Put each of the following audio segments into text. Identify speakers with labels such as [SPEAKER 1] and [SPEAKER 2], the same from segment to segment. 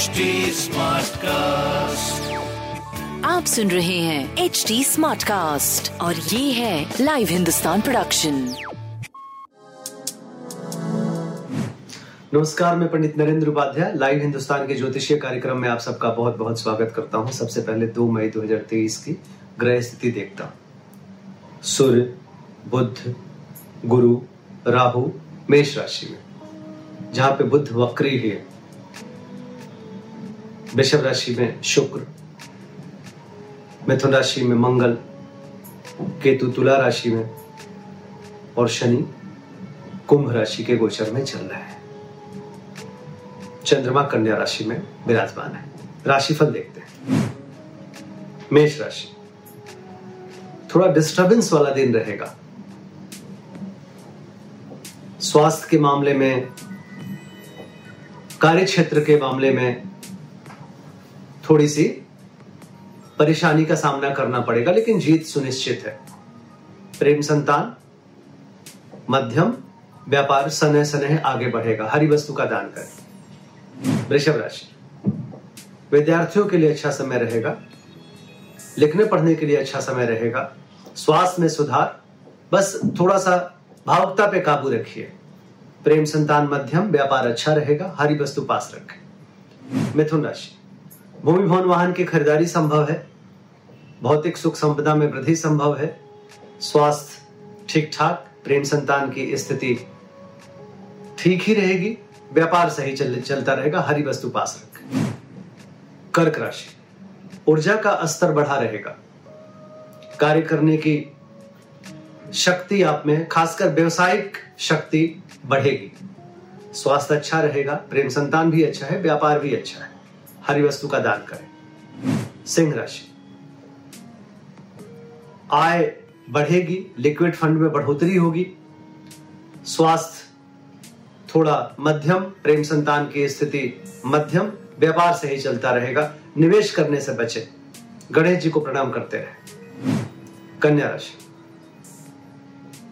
[SPEAKER 1] HD Smartcast.
[SPEAKER 2] आप सुन रहे हैं एच डी स्मार्ट कास्ट और ये है लाइव हिंदुस्तान प्रोडक्शन
[SPEAKER 3] नमस्कार मैं पंडित नरेंद्र उपाध्याय लाइव हिंदुस्तान के ज्योतिषीय कार्यक्रम में आप सबका बहुत बहुत स्वागत करता हूँ। सबसे पहले 2 मई 2023 की ग्रह स्थिति देखता हूँ। सूर्य बुद्ध गुरु राहु मेष राशि में जहाँ पे बुद्ध वक्री है। वृषभ राशि में शुक्र, मिथुन राशि में मंगल, केतु तुला राशि में और शनि कुंभ राशि के गोचर में चल रहा है। चंद्रमा कन्या राशि में विराजमान है। राशिफल देखते हैं। मेष राशि, थोड़ा डिस्टरबेंस वाला दिन रहेगा। स्वास्थ्य के मामले में कार्य क्षेत्र के मामले में थोड़ी सी परेशानी का सामना करना पड़ेगा, लेकिन जीत सुनिश्चित है। प्रेम संतान, मध्यम, व्यापार सनह सनह आगे बढ़ेगा। हरी वस्तु का दान करें। वृषभ राशि। विद्यार्थियों के लिए अच्छा समय रहेगा। लिखने, पढ़ने के लिए अच्छा समय रहेगा। स्वास्थ्य में सुधार। बस थोड़ा सा भावुकता पे काबू रखिए। प्रेम संतान मध्यम, व्यापार अच्छा रहेगा। हरी वस्तु पास रखें। मिथुन राशि। भूमि भवन वाहन की खरीदारी संभव है। भौतिक सुख संपदा में वृद्धि संभव है। स्वास्थ्य ठीक ठाक प्रेम संतान की स्थिति ठीक ही रहेगी। व्यापार सही चल, चलता रहेगा। हरी वस्तु पास रखें। कर्क राशि। ऊर्जा का स्तर बढ़ा रहेगा। कार्य करने की शक्ति आप में खासकर व्यवसायिक शक्ति बढ़ेगी। स्वास्थ्य अच्छा रहेगा। प्रेम संतान भी अच्छा है। व्यापार भी अच्छा है। हरी वस्तु का दान करें। सिंह राशि। आय बढ़ेगी लिक्विड फंड में बढ़ोतरी होगी। स्वास्थ्य थोड़ा मध्यम, प्रेम संतान की स्थिति मध्यम, व्यापार से ही चलता रहेगा, निवेश करने से बचे। गणेश जी को प्रणाम करते रहे। कन्या राशि।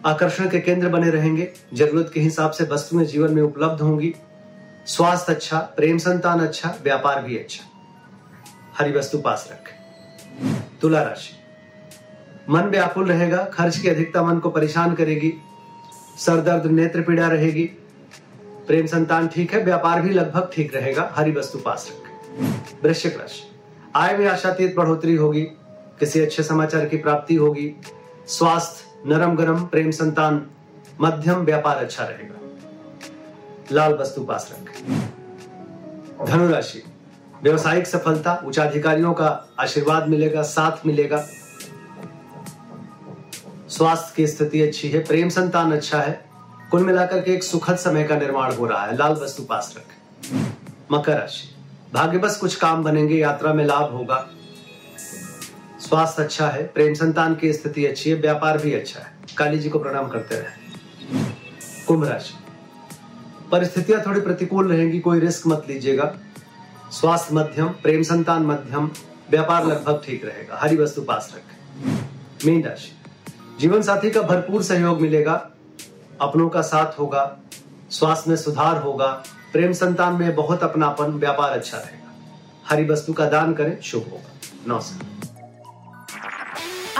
[SPEAKER 3] आकर्षण के केंद्र बने रहेंगे, ज़रूरत के हिसाब से वस्तुएँ जीवन में उपलब्ध होंगी। स्वास्थ्य अच्छा प्रेम संतान अच्छा व्यापार भी अच्छा। हरी वस्तु पास रख। तुला राशि। मन व्याकुल रहेगा, खर्च की अधिकता मन को परेशान करेगी, सर दर्द, नेत्र पीड़ा रहेगी। प्रेम संतान ठीक है, व्यापार भी लगभग ठीक रहेगा, हरी वस्तु पास रख। वृश्चिक राशि। आय में आशातीत बढ़ोतरी होगी, किसी अच्छे समाचार की प्राप्ति होगी। स्वास्थ्य, नरम गरम, प्रेम संतान, मध्यम, व्यापार अच्छा रहेगा। लाल वस्तु पास रखें। धनुराशि। व्यवसायिक सफलता, उच्चाधिकारियों का आशीर्वाद मिलेगा, साथ मिलेगा। स्वास्थ्य की स्थिति अच्छी है, प्रेम संतान अच्छा है। कुल मिलाकर के एक सुखद समय का निर्माण हो रहा है। लाल वस्तु पास रखें। मकर राशि। भाग्य बस कुछ काम बनेंगे, यात्रा में लाभ होगा। स्वास्थ्य अच्छा है, प्रेम संतान की स्थिति अच्छी है, व्यापार भी अच्छा है। काली जी को प्रणाम करते रहे। कुंभ राशि। परिस्थितियाँ थोड़ी प्रतिकूल रहेंगी, कोई रिस्क मत लीजिएगा। स्वास्थ्य मध्यम, प्रेम संतान मध्यम, व्यापार लगभग ठीक रहेगा। हरी वस्तु पास रखें। मीन राशि। जीवन साथी का भरपूर सहयोग मिलेगा। अपनों का साथ होगा। स्वास्थ्य में सुधार होगा। प्रेम संतान में बहुत अपनापन, व्यापार अच्छा रहेगा। हरी वस्तु का दान करें। शुभ होगा। नमस्कार।